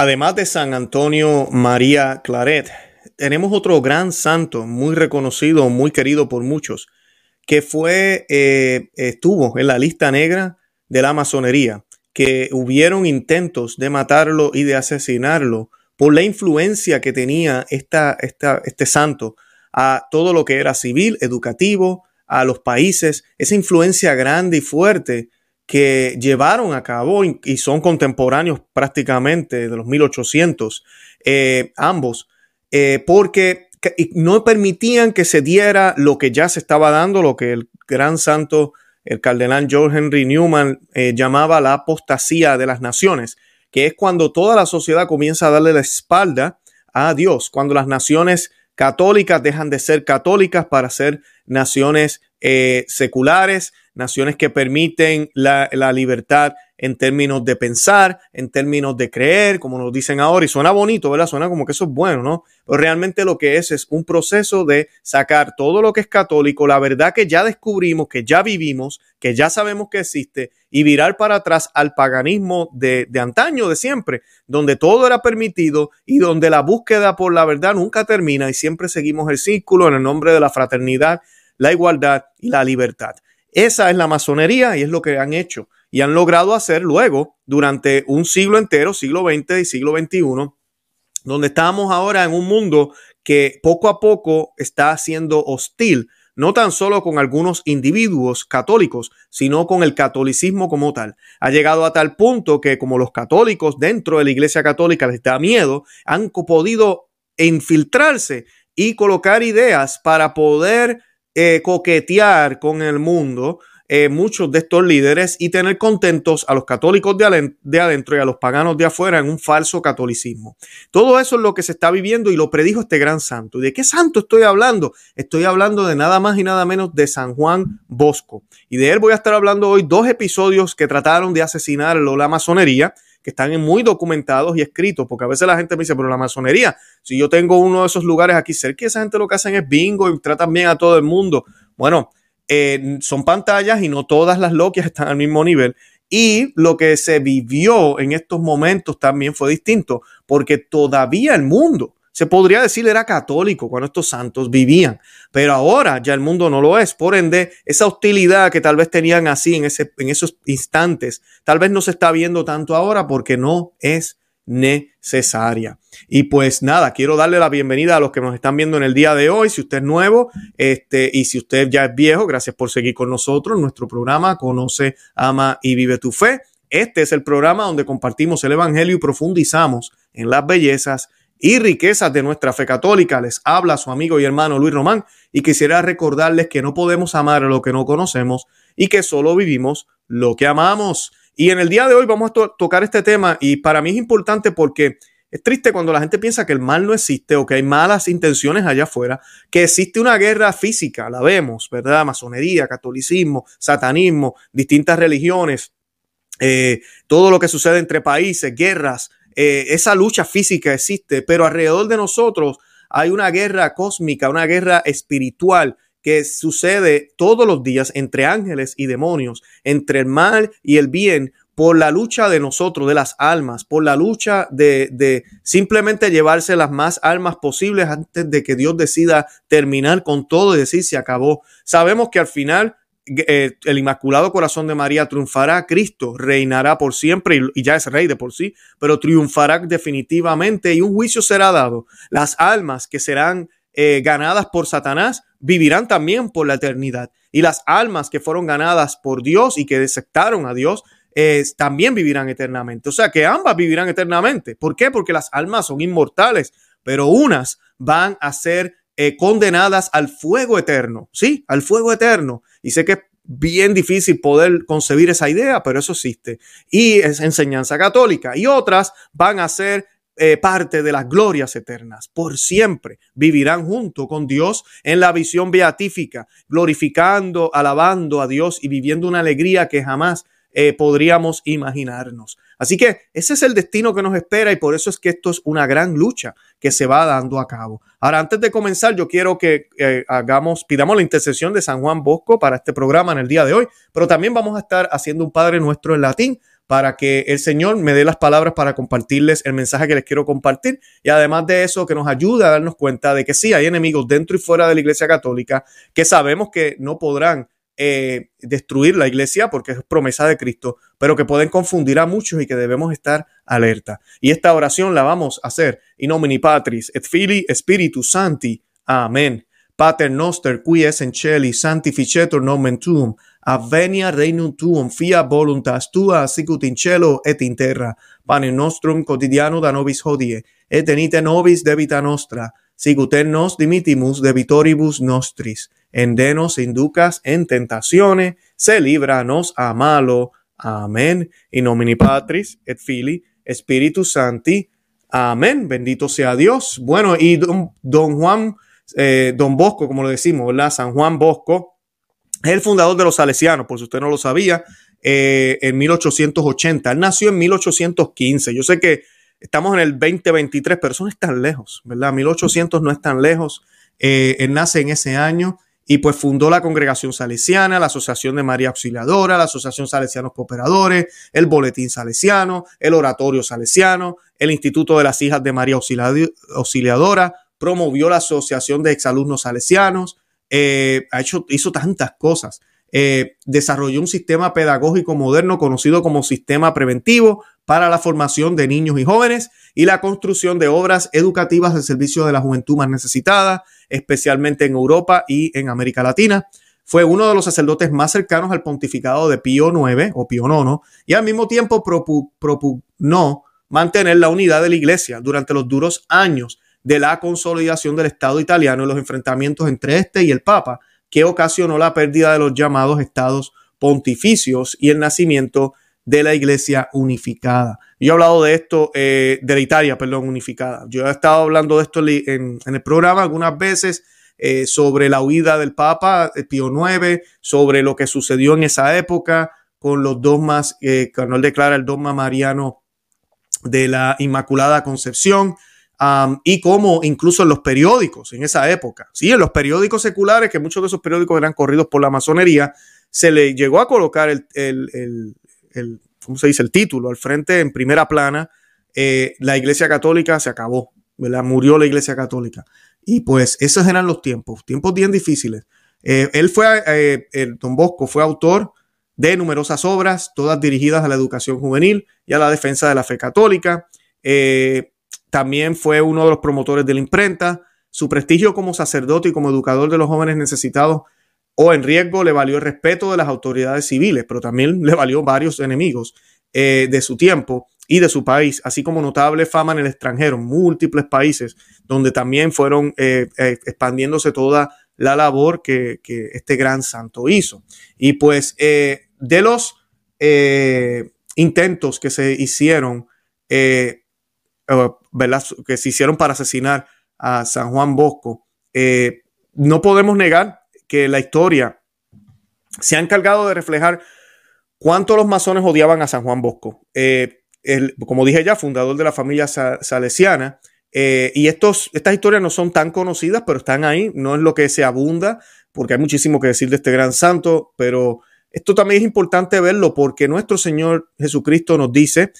Además de San Antonio María Claret, tenemos otro gran santo, muy reconocido, muy querido por muchos, que fue, eh, estuvo en la lista negra de la masonería, que hubieron intentos de matarlo y de asesinarlo por la influencia que tenía esta, este santo a todo lo que era civil, educativo, a los países, esa influencia grande y fuerte que llevaron a cabo y son contemporáneos prácticamente de los 1800, eh, ambos, eh, porque no permitían que se diera lo que ya se estaba dando, lo que el gran santo, el cardenal George Henry Newman eh, llamaba la apostasía de las naciones, que es cuando toda la sociedad comienza a darle la espalda a Dios, cuando las naciones católicas dejan de ser católicas para ser naciones seculares, naciones que permiten la, libertad en términos de pensar, en términos de creer, como nos dicen ahora, y suena bonito, ¿verdad? Suena como que eso es bueno, ¿no? Realmente lo que es es un proceso de sacar todo lo que es católico, la verdad que ya descubrimos, que ya vivimos, que ya sabemos que existe, y virar para atrás al paganismo de, de antaño, de siempre, donde todo era permitido y donde la búsqueda por la verdad nunca termina y siempre seguimos el círculo en el nombre de la fraternidad, la igualdad y la libertad. Esa es la masonería y es lo que han hecho y han logrado hacer luego durante un siglo entero, siglo XX y siglo XXI, donde estamos ahora en un mundo que poco a poco está siendo hostil, no tan solo con algunos individuos católicos, sino con el catolicismo como tal. Ha llegado a tal punto que como los católicos dentro de la Iglesia Católica les da miedo, han podido infiltrarse y colocar ideas para poder eh, coquetear con el mundo eh, muchos de estos líderes y tener contentos a los católicos de, de, adentro y a los paganos de afuera en un falso catolicismo. Todo eso es lo que se está viviendo y lo predijo este gran santo. ¿Y de qué santo estoy hablando? Estoy hablando de nada más y nada menos de San Juan Bosco. Y de él voy a estar hablando hoy dos episodios que trataron de asesinarlo, la masonería que están muy documentados y escritos, porque a veces la gente me dice, pero la masonería, si yo tengo uno de esos lugares aquí cerca, esa gente lo que hacen es bingo y tratan bien a todo el mundo. Bueno, eh, son pantallas y no todas las loquias están al mismo nivel. Y lo que se vivió en estos momentos también fue distinto, porque todavía el mundo se podría decir era católico cuando estos santos vivían, pero ahora ya el mundo no lo es. Por ende, esa hostilidad que tal vez tenían así en, ese, en esos instantes, tal vez no se está viendo tanto ahora porque no es necesaria. Y pues nada, quiero darle la bienvenida a los que nos están viendo en el día de hoy. Si usted es nuevo este, y si usted ya es viejo, gracias por seguir con nosotros. Nuestro programa Conoce, Ama y Vive tu Fe. Este es el programa donde compartimos el Evangelio y profundizamos en las bellezas y riquezas de nuestra fe católica. Les habla su amigo y hermano Luis Román y quisiera recordarles que no podemos amar lo que no conocemos y que solo vivimos lo que amamos. Y en el día de hoy vamos a tocar este tema y para mí es importante porque es triste cuando la gente piensa que el mal no existe o que hay malas intenciones allá afuera, que existe una guerra física, la vemos, ¿verdad? Masonería, catolicismo, satanismo, distintas religiones, eh, todo lo que sucede entre países, guerras, eh, esa lucha física existe, pero alrededor de nosotros hay una guerra cósmica, una guerra espiritual que sucede todos los días entre ángeles y demonios, entre el mal y el bien, por la lucha de nosotros, de las almas, por la lucha de, de, simplemente llevarse las más almas posibles antes de que Dios decida terminar con todo y decir se acabó. Sabemos que al final eh, el Inmaculado Corazón de María triunfará, Cristo reinará por siempre y, ya es rey de por sí, pero triunfará definitivamente y un juicio será dado. Las almas que serán eh, ganadas por Satanás vivirán también por la eternidad y las almas que fueron ganadas por Dios y que deceptaron a Dios eh, también vivirán eternamente. O sea que ambas vivirán eternamente. ¿Por qué? Porque las almas son inmortales, pero unas van a ser condenadas al fuego eterno, sí, al fuego eterno y sé que es bien difícil poder concebir esa idea, pero eso existe. Y es enseñanza católica. Y otras van a ser eh, parte de las glorias eternas. Por siempre vivirán junto con Dios en la visión beatífica, glorificando, alabando a Dios y viviendo una alegría que jamás eh, podríamos imaginarnos. Así que ese es el destino que nos espera y por eso es que esto es una gran lucha que se va dando a cabo. Ahora, antes de comenzar, yo quiero que eh, hagamos, pidamos la intercesión de San Juan Bosco para este programa en el día de hoy, pero también vamos a estar haciendo un Padre Nuestro en latín para que el Señor me dé las palabras para compartirles el mensaje que les quiero compartir. Y además de eso, que nos ayude a darnos cuenta de que sí, hay enemigos dentro y fuera de la Iglesia Católica que sabemos que no podrán eh, destruir la iglesia porque es promesa de Cristo, pero que pueden confundir a muchos y que debemos estar alerta. Y esta oración la vamos a hacer in nomine Patris et Filii Spiritus Santi. Amén. Pater noster qui es en celi sanctificetur nomen tuum avenia regnum tuum, fia voluntas tua, sicut in cielo et in terra. Pane nostrum quotidiano da nobis hodie, et tenite nobis debita nostra, sicut en nos dimitimus debitoribus nostris. En denos inducas en tentaciones, se libranos a malo. Amén. In nomine Patris et Filii, Spiritus Santi. Amén. Bendito sea Dios. Bueno, y don, don Juan, eh, don Bosco, como lo decimos, ¿verdad? San Juan Bosco, es el fundador de los salesianos, por si usted no lo sabía, eh, en 1880. Él nació en 1815. Yo sé que estamos en el 2023, pero eso no es tan lejos, ¿verdad? 1800 no es tan lejos. Eh, él nace en ese año y pues fundó la Congregación Salesiana, la Asociación de María Auxiliadora, la Asociación Salesianos Cooperadores, el Boletín Salesiano, el Oratorio Salesiano, el Instituto de las Hijas de María Auxiliadora, promovió la Asociación de Exalumnos Salesianos, eh, ha hecho, hizo tantas cosas. Eh, desarrolló un sistema pedagógico moderno conocido como sistema preventivo para la formación de niños y jóvenes y la construcción de obras educativas de servicio de la juventud más necesitada, especialmente en Europa y en América Latina. Fue uno de los sacerdotes más cercanos al pontificado de Pío IX o Pío IX y al mismo tiempo propugnó mantener la unidad de la iglesia durante los duros años de la consolidación del Estado italiano y los enfrentamientos entre este y el Papa, que ocasionó la pérdida de los llamados estados pontificios y el nacimiento de la Iglesia unificada. Yo he hablado de esto, eh, de la Italia, perdón, unificada. Yo he estado hablando de esto en, el programa algunas veces eh, sobre la huida del Papa eh, Pío IX, sobre lo que sucedió en esa época con los dogmas, cuando él declara el dogma mariano de la Inmaculada Concepción, y como incluso en los periódicos en esa época, sí, en los periódicos seculares, que muchos de esos periódicos eran corridos por la masonería, se le llegó a colocar el, el, el, ¿cómo se dice? El título al frente en primera plana, eh, la Iglesia Católica se acabó. Murió la Iglesia Católica. Y pues esos eran los tiempos, tiempos bien difíciles. Eh, él fue, eh, Don Bosco fue autor de numerosas obras, todas dirigidas a la educación juvenil y a la defensa de la fe católica. También fue uno de los promotores de la imprenta. Su prestigio como sacerdote y como educador de los jóvenes necesitados o en riesgo le valió el respeto de las autoridades civiles, pero también le valió varios enemigos eh, de su tiempo y de su país, así como notable fama en el extranjero, múltiples países donde también fueron eh, eh, expandiéndose toda la labor que, este gran santo hizo. Y pues de los intentos que se hicieron que se hicieron para asesinar a San Juan Bosco, eh, no podemos negar que la historia se ha encargado de reflejar cuánto los masones odiaban a San Juan Bosco. Eh, como dije ya, fundador de la familia salesiana. Eh, y estos, estas historias no son tan conocidas, pero están ahí. No es lo que se abunda, porque hay muchísimo que decir de este gran santo, pero esto también es importante verlo porque nuestro Señor Jesucristo nos dice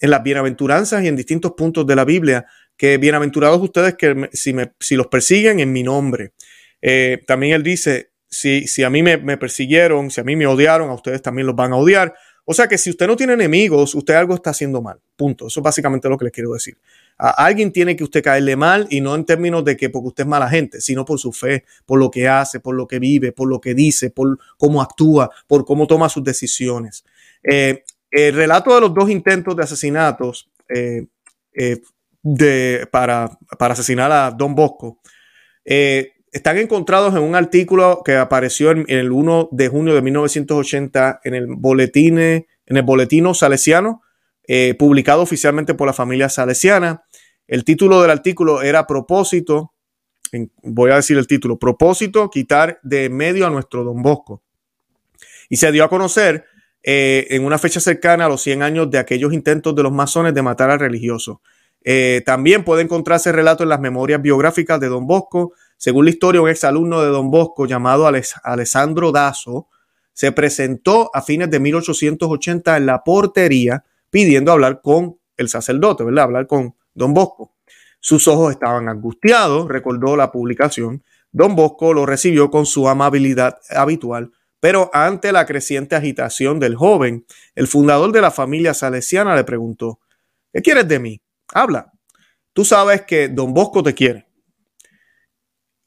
en las bienaventuranzas y en distintos puntos de la Biblia, que bienaventurados ustedes que si, me, si los persiguen en mi nombre. Eh, también él dice, si, si a mí me, persiguieron, si a mí me odiaron, a ustedes también los van a odiar. O sea que si usted no tiene enemigos, usted algo está haciendo mal. Punto. Eso es básicamente lo que les quiero decir. A alguien tiene que usted caerle mal y no en términos de que porque usted es mala gente, sino por su fe, por lo que hace, por lo que vive, por lo que dice, por cómo actúa, por cómo toma sus decisiones. Eh, el relato de los dos intentos de asesinatos eh, eh, de, para, asesinar a Don Bosco eh, están encontrados en un artículo que apareció en, el 1 de junio de 1980 en el boletín, en el boletino salesiano, publicado oficialmente por la familia salesiana. El título del artículo era Propósito, voy a decir el título, Propósito, quitar de medio a nuestro Don Bosco. Y se dio a conocer eh, en una fecha cercana a los 100 años de aquellos intentos de los masones de matar al religioso. Eh, también puede encontrarse relato en las memorias biográficas de Don Bosco. Según la historia, un exalumno de Don Bosco llamado Alessandro Dazo se presentó a fines de 1880 en la portería pidiendo hablar con el sacerdote, ¿verdad? Hablar con don Bosco. Sus ojos estaban angustiados, recordó la publicación. Don Bosco lo recibió con su amabilidad habitual, pero ante la creciente agitación del joven, el fundador de la familia salesiana le preguntó, ¿qué quieres de mí? Habla. Tú sabes que don Bosco te quiere.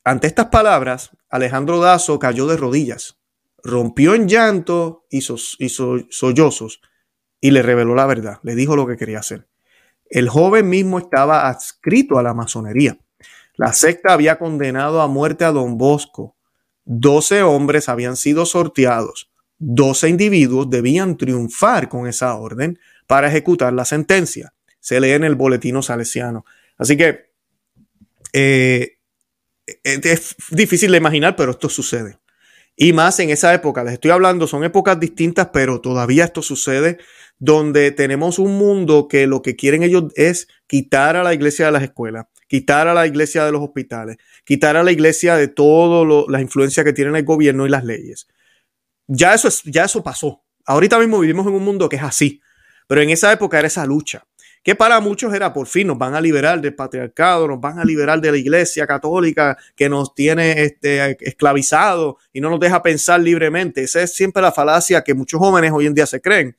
Ante estas palabras, Alejandro Dazo cayó de rodillas, rompió en llanto y, sollozos y le reveló la verdad, le dijo lo que quería hacer. El joven mismo estaba adscrito a la masonería. La secta había condenado a muerte a don Bosco. Doce hombres habían sido sorteados. Doce individuos debían triunfar con esa orden para ejecutar la sentencia. Se lee en el boletino salesiano. Así que eh, es difícil de imaginar, pero esto sucede. Y más en esa época, les estoy hablando, son épocas distintas, pero todavía esto sucede, donde tenemos un mundo que lo que quieren ellos es quitar a la iglesia de las escuelas, quitar a la iglesia de los hospitales, quitar a la iglesia de todas las influencias que tienen el gobierno y las leyes. Ya eso, es, ya eso pasó. Ahorita mismo vivimos en un mundo que es así, pero en esa época era esa lucha que para muchos era por fin nos van a liberar del patriarcado, nos van a liberar de la iglesia católica que nos tiene este, esclavizados y no nos deja pensar libremente. Esa es siempre la falacia que muchos jóvenes hoy en día se creen,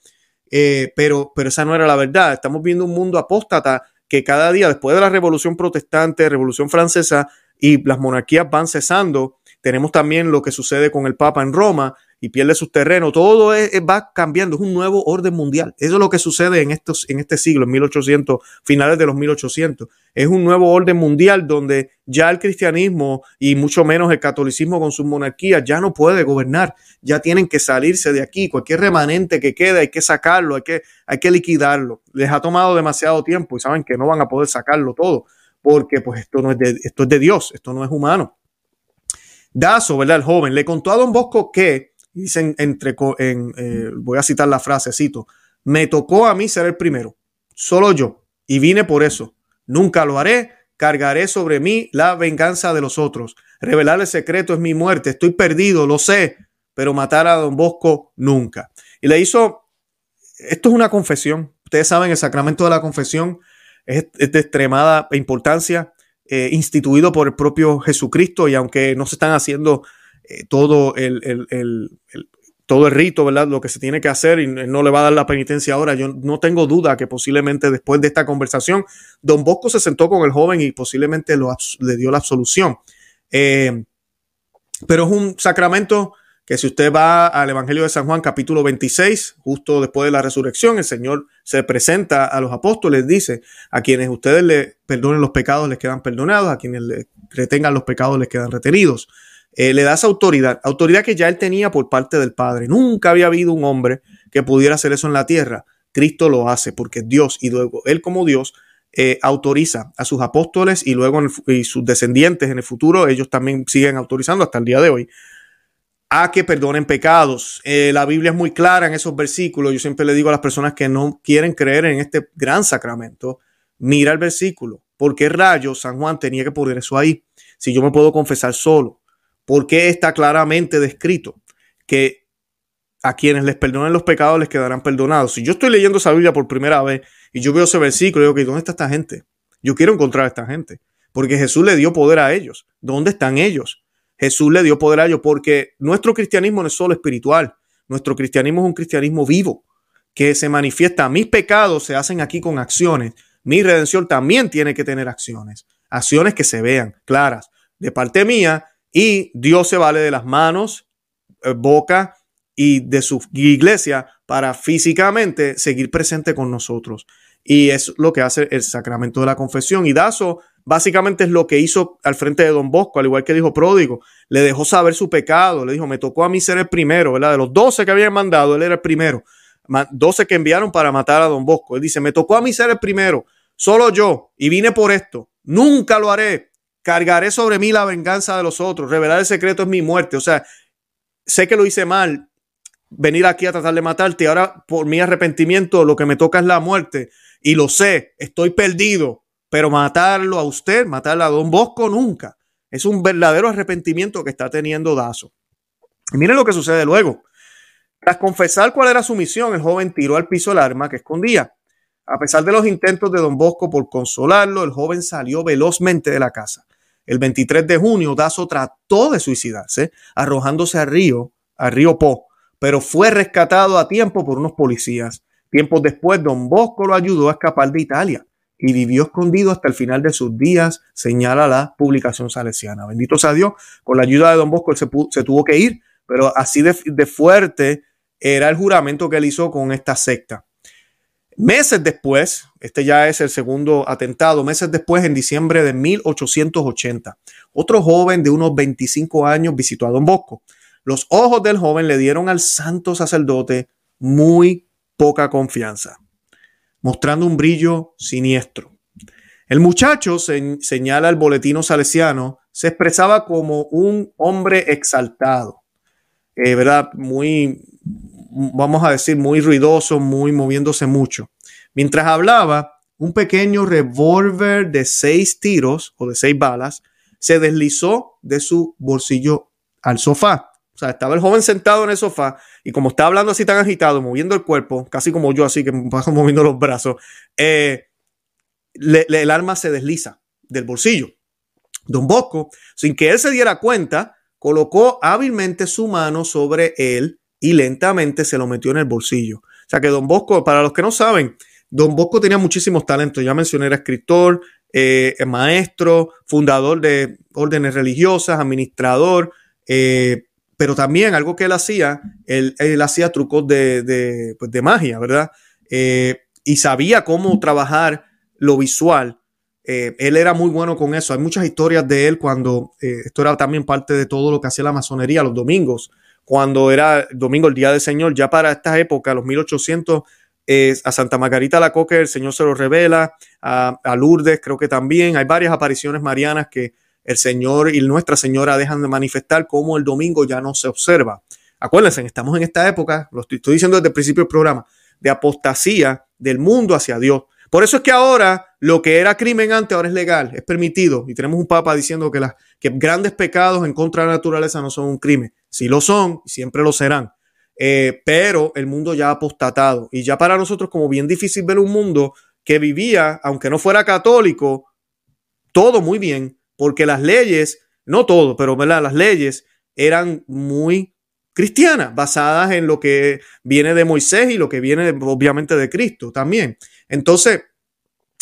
eh, pero, pero esa no era la verdad. Estamos viendo un mundo apóstata que cada día, después de la revolución protestante, revolución francesa y las monarquías van cesando, tenemos también lo que sucede con el Papa en Roma y pierde sus terrenos. Todo va cambiando, es un nuevo orden mundial. Eso es lo que sucede en, estos, en este siglo, en 1800, finales de los 1800. Es un nuevo orden mundial donde ya el cristianismo y mucho menos el catolicismo con sus monarquías ya no puede gobernar. Ya tienen que salirse de aquí. Cualquier remanente que quede hay que sacarlo, hay que, hay que liquidarlo. Les ha tomado demasiado tiempo y saben que no van a poder sacarlo todo porque pues esto no es de, esto es de Dios, esto no es humano. Dazo, ¿verdad? El joven le contó a don Bosco que dicen entre, en, eh, voy a citar la frase, cito, me tocó a mí ser el primero, solo yo, y vine por eso. Nunca lo haré, cargaré sobre mí la venganza de los otros. Revelar el secreto es mi muerte, estoy perdido, lo sé, pero matar a don Bosco nunca. Y le hizo, esto es una confesión, ustedes saben, el sacramento de la confesión es, de extremada importancia, eh, instituido por el propio Jesucristo, y aunque no se están haciendo eh, todo el, todo el rito, ¿verdad? Lo que se tiene que hacer y no le va a dar la penitencia ahora. Yo no tengo duda que posiblemente después de esta conversación, don Bosco se sentó con el joven y posiblemente lo, le dio la absolución. Eh, pero es un sacramento que si usted va al Evangelio de San Juan capítulo 26, justo después de la resurrección, el Señor se presenta a los apóstoles, dice, a quienes ustedes le perdonen los pecados les quedan perdonados, a quienes le retengan los pecados les quedan retenidos. Eh, le das autoridad, autoridad que ya él tenía por parte del Padre. Nunca había habido un hombre que pudiera hacer eso en la tierra. Cristo lo hace porque Dios y luego él como Dios eh, autoriza a sus apóstoles y luego y sus descendientes en el futuro, ellos también siguen autorizando hasta el día de hoy a que perdonen pecados. Eh, la Biblia es muy clara en esos versículos. Yo siempre le digo a las personas que no quieren creer en este gran sacramento, mira el versículo. ¿Por qué rayos San Juan tenía que poner eso ahí? Si yo me puedo confesar solo porque está claramente descrito que a quienes les perdonen los pecados les quedarán perdonados. Si yo estoy leyendo esa Biblia por primera vez y yo veo ese versículo, digo, ¿dónde está esta gente? Yo quiero encontrar a esta gente, porque Jesús le dio poder a ellos. ¿Dónde están ellos? Jesús le dio poder a ellos porque nuestro cristianismo no es solo espiritual, nuestro cristianismo es un cristianismo vivo que se manifiesta. Mis pecados se hacen aquí con acciones. Mi redención también tiene que tener acciones, acciones que se vean claras de parte mía y Dios se vale de las manos, eh, boca y de su iglesia para físicamente seguir presente con nosotros. Y es lo que hace el sacramento de la confesión. Y Dazo básicamente es lo que hizo al frente de Don Bosco, al igual que dijo Pródigo. Le dejó saber su pecado, le dijo, me tocó a mí ser el primero, ¿verdad? De los doce que habían mandado, él era el primero. Doce que enviaron para matar a Don Bosco. Él dice, me tocó a mí ser el primero, solo yo, y vine por esto. Nunca lo haré cargaré sobre mí la venganza de los otros, revelar el secreto es mi muerte. O sea, sé que lo hice mal, venir aquí a tratar de matarte, ahora por mi arrepentimiento lo que me toca es la muerte. Y lo sé, estoy perdido, pero matarlo a usted, matarlo a Don Bosco nunca. Es un verdadero arrepentimiento que está teniendo Dazo. Y miren lo que sucede luego. Tras confesar cuál era su misión, el joven tiró al piso el arma que escondía. A pesar de los intentos de don Bosco por consolarlo, el joven salió velozmente de la casa. El 23 de junio, Dazo trató de suicidarse, arrojándose al río, al río Po, pero fue rescatado a tiempo por unos policías. Tiempos después, don Bosco lo ayudó a escapar de Italia y vivió escondido hasta el final de sus días, señala la publicación salesiana. Bendito sea Dios, con la ayuda de don Bosco se, se tuvo que ir, pero así de fuerte era el juramento que él hizo con esta secta. Meses después, este ya es el segundo atentado, meses después, en diciembre de 1880, otro joven de unos 25 años visitó a Don Bosco. Los ojos del joven le dieron al santo sacerdote muy poca confianza, mostrando un brillo siniestro. El muchacho, señala el boletino salesiano, se expresaba como un hombre exaltado, eh, ¿verdad? Muy, vamos a decir, muy ruidoso, muy moviéndose mucho. Mientras hablaba, un pequeño revólver de seis tiros o de seis balas se deslizó de su bolsillo al sofá. O sea, estaba el joven sentado en el sofá y como estaba hablando así tan agitado, moviendo el cuerpo, casi como yo así que moviendo los brazos, eh, el arma se desliza del bolsillo. Don Bosco, sin que él se diera cuenta, colocó hábilmente su mano sobre él y lentamente se lo metió en el bolsillo. O sea que Don Bosco, para los que no saben, Don Bosco tenía muchísimos talentos. Ya mencioné, era escritor, eh, maestro, fundador de órdenes religiosas, administrador, eh, pero también algo que él hacía, él, hacía trucos de, pues, magia, ¿verdad? Eh, y sabía cómo trabajar lo visual. él era muy bueno con eso. Hay muchas historias de él cuando esto era también parte de todo lo que hacía la masonería los domingos cuando era domingo, el Día del Señor, ya para esta época, los 1800, a Santa Margarita la Coque el Señor se lo revela, a, Lourdes creo que también, hay varias apariciones marianas que el Señor y Nuestra Señora dejan de manifestar como el domingo ya no se observa. Acuérdense, estamos en esta época, lo estoy, estoy diciendo desde el principio del programa, de apostasía del mundo hacia Dios. Por eso es que ahora lo que era crimen antes ahora es legal, es permitido. Y tenemos un papa diciendo que, las, que grandes pecados en contra de la naturaleza no son un crimen. Sí lo son siempre lo serán. Eh, pero el mundo ya ha apostatado. Y ya para nosotros como bien difícil ver un mundo que vivía, aunque no fuera católico, todo muy bien, porque las leyes, no todo, pero ¿verdad? las leyes eran muy cristianas, basadas en lo que viene de Moisés y lo que viene obviamente de Cristo también. Entonces,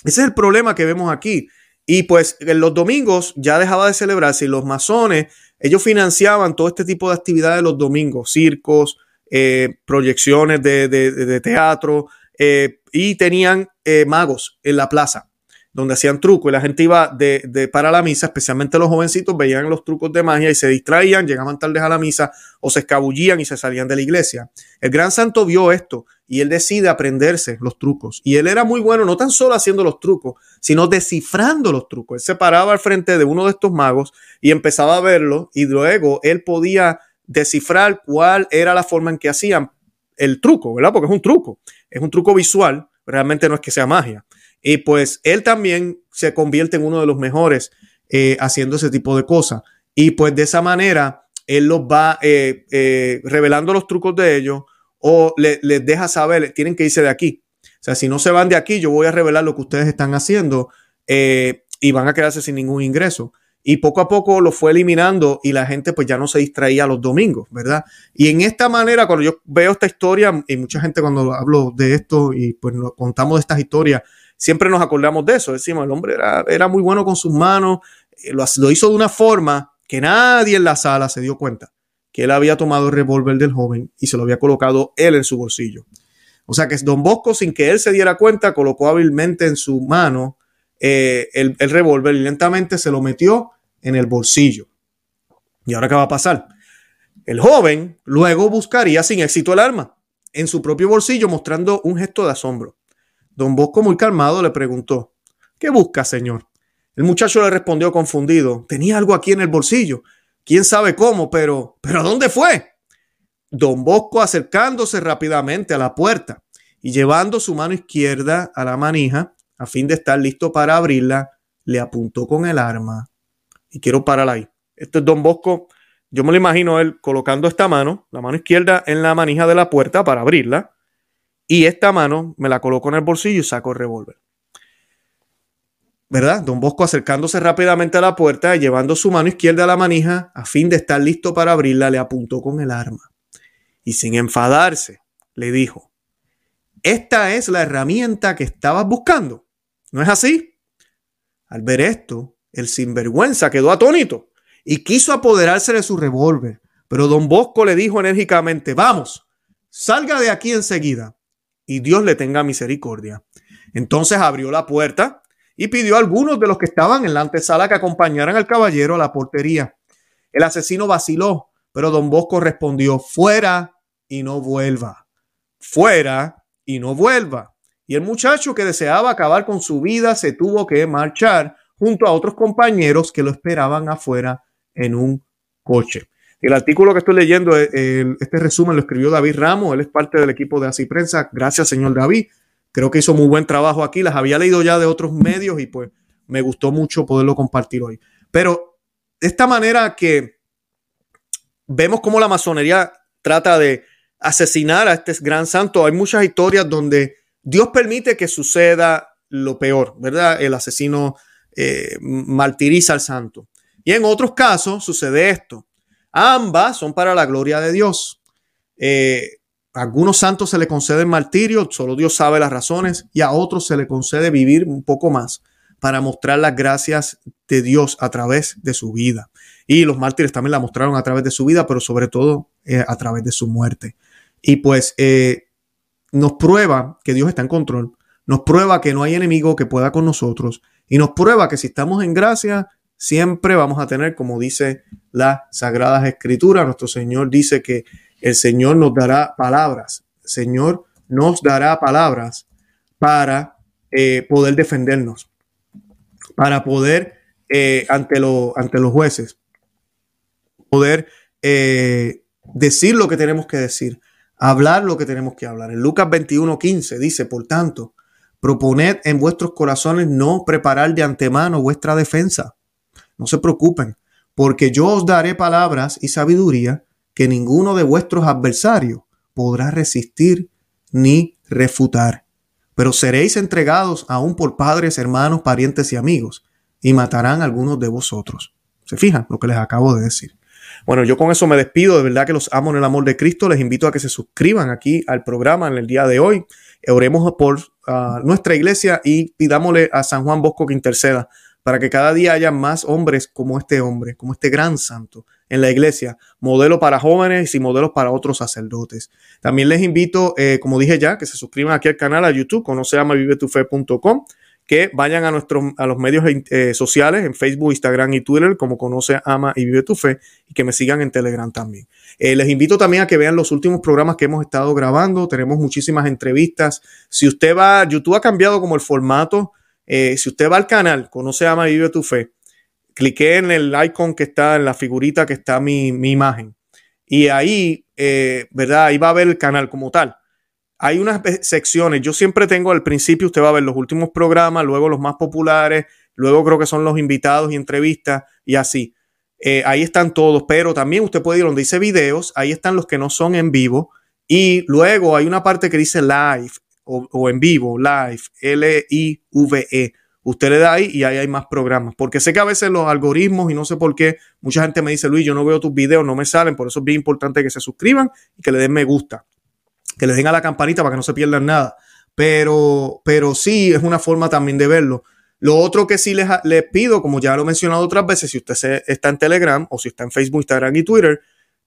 ese es el problema que vemos aquí. Y pues en los domingos ya dejaba de celebrarse y los masones, ellos financiaban todo este tipo de actividades los domingos, circos, eh, proyecciones de, teatro eh, y tenían eh, magos en la plaza donde hacían trucos y la gente iba de, para la misa, especialmente los jovencitos, veían los trucos de magia y se distraían, llegaban tarde a la misa o se escabullían y se salían de la iglesia. El gran santo vio esto y él decide aprenderse los trucos. Y él era muy bueno no tan solo haciendo los trucos, sino descifrando los trucos. Él se paraba al frente de uno de estos magos y empezaba a verlo y luego él podía descifrar cuál era la forma en que hacían el truco, ¿verdad? Porque es un truco, es un truco visual, realmente no es que sea magia. Y pues él también se convierte en uno de los mejores eh, haciendo ese tipo de cosas. Y pues de esa manera él los va eh, eh, revelando los trucos de ellos o les deja saber, tienen que irse de aquí. O sea, si no se van de aquí, yo voy a revelar lo que ustedes están haciendo y van a quedarse sin ningún ingreso. Y poco a poco lo fue eliminando y la gente pues ya no se distraía los domingos, ¿verdad? Y en esta manera, cuando yo veo esta historia, y mucha gente cuando hablo de esto y pues contamos de estas historias, siempre nos acordamos de eso. Decimos, el hombre era, muy bueno con sus manos, eh, lo, hizo de una forma que nadie en la sala se dio cuenta que él había tomado el revólver del joven y se lo había colocado él en su bolsillo. O sea que Don Bosco, sin que él se diera cuenta, colocó hábilmente en su mano eh, el, el revólver y lentamente se lo metió en el bolsillo. ¿Y ahora qué va a pasar? El joven luego buscaría sin éxito el arma en su propio bolsillo mostrando un gesto de asombro. Don Bosco, muy calmado, le preguntó, ¿qué busca, señor? El muchacho le respondió confundido, tenía algo aquí en el bolsillo. Quién sabe cómo, pero, pero ¿dónde fue? Don Bosco acercándose rápidamente a la puerta y llevando su mano izquierda a la manija, a fin de estar listo para abrirla, le apuntó con el arma. Y quiero parar ahí. Esto es Don Bosco yo me lo imagino él colocando esta mano, la mano izquierda en la manija de la puerta para abrirla, y esta mano me la coloco en el bolsillo y saco el revólver. ¿Verdad? Don Bosco acercándose rápidamente a la puerta, llevando su mano izquierda a la manija, a fin de estar listo para abrirla, le apuntó con el arma. Y sin enfadarse, le dijo, esta es la herramienta que estabas buscando. ¿No es así? Al ver esto, el sinvergüenza quedó atónito y quiso apoderarse de su revólver, pero don Bosco le dijo enérgicamente, vamos, salga de aquí enseguida y Dios le tenga misericordia. Entonces abrió la puerta y pidió a algunos de los que estaban en la antesala que acompañaran al caballero a la portería. El asesino vaciló, pero don Bosco respondió, fuera y no vuelva. Fuera y no vuelva. Y el muchacho que deseaba acabar con su vida se tuvo que marchar junto a otros compañeros que lo esperaban afuera en un coche. El artículo que estoy leyendo, eh, este resumen lo escribió David Ramos, él es parte del equipo de Así Prensa. Gracias, señor David. Creo que hizo muy buen trabajo aquí. Las había leído ya de otros medios y pues me gustó mucho poderlo compartir hoy. Pero de esta manera que vemos cómo la masonería trata de asesinar a este gran santo, hay muchas historias donde Dios permite que suceda lo peor, ¿verdad? El asesino eh, martiriza al santo. Y en otros casos sucede esto. Ambas son para la gloria de Dios. Eh, a algunos santos se le concede martirio, solo Dios sabe las razones, y a otros se le concede vivir un poco más para mostrar las gracias de Dios a través de su vida. Y los mártires también la mostraron a través de su vida, pero sobre todo eh, a través de su muerte. Y pues eh, nos prueba que Dios está en control, nos prueba que no hay enemigo que pueda con nosotros y nos prueba que si estamos en gracia, siempre vamos a tener, como dice las Sagradas Escrituras, nuestro Señor dice que el Señor nos dará palabras, Señor nos dará palabras para eh, poder defendernos, para poder eh, ante, ante los jueces, poder eh, decir lo que tenemos que decir, hablar lo que tenemos que hablar. En Lucas 21, 15 dice, por tanto, proponed en vuestros corazones no preparar de antemano vuestra defensa no se preocupen, porque yo os daré palabras y sabiduría que ninguno de vuestros adversarios podrá resistir ni refutar. Pero seréis entregados aún por padres, hermanos, parientes y amigos, y matarán a algunos de vosotros. ¿Se fijan lo que les acabo de decir? Bueno, yo con eso me despido. De verdad que los amo en el amor de Cristo. Les invito a que se suscriban aquí al programa en el día de hoy. Oremos por ah, nuestra iglesia y pidámosle a San Juan Bosco que interceda para que cada día haya más hombres como este hombre, como este gran santo en la iglesia, modelo para jóvenes y modelos para otros sacerdotes. También les invito, eh, como dije ya, que se suscriban aquí al canal a YouTube, conoce que vayan a nuestros a los medios eh, sociales en Facebook, Instagram y Twitter como conoce, ama y vive tu fe y que me sigan en Telegram también. Eh, les invito también a que vean los últimos programas que hemos estado grabando. Tenemos muchísimas entrevistas. Si usted va, YouTube ha cambiado como el formato eh, si usted va al canal, conoce, ama y vive tu fe, clique en el icon que está, en la figurita que está mi, imagen. Y ahí, eh, ¿verdad? Ahí va a ver el canal como tal. Hay unas secciones, yo siempre tengo al principio, usted va a ver los últimos programas, luego los más populares, luego creo que son los invitados y entrevistas y así. Eh, ahí están todos, pero también usted puede ir donde dice videos, ahí están los que no son en vivo y luego hay una parte que dice live o, en vivo, live, L-I-V-E. Usted le da ahí y ahí hay más programas. Porque sé que a veces los algoritmos y no sé por qué, mucha gente me dice, Luis, yo no veo tus videos, no me salen. Por eso es bien importante que se suscriban y que le den me gusta. Que le den a la campanita para que no se pierdan nada. Pero, pero sí, es una forma también de verlo. Lo otro que sí les, les pido, como ya lo he mencionado otras veces, si usted está en Telegram o si está en Facebook, Instagram y Twitter,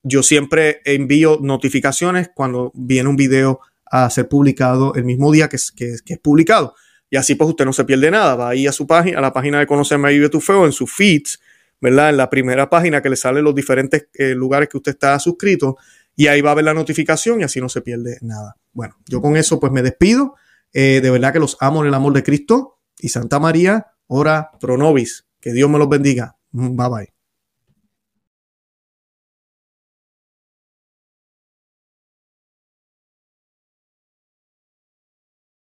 yo siempre envío notificaciones cuando viene un video a ser publicado el mismo día que es, que, es publicado. Y así pues usted no se pierde nada. Va ahí a su página, a la página de Conocerme Vive tu Feo, en sus feeds, ¿verdad? En la primera página que le salen los diferentes eh, lugares que usted está suscrito y ahí va a ver la notificación y así no se pierde nada. Bueno, yo con eso pues me despido. Eh, de verdad que los amo en el amor de Cristo y Santa María, ora pro nobis. Que Dios me los bendiga. Bye bye.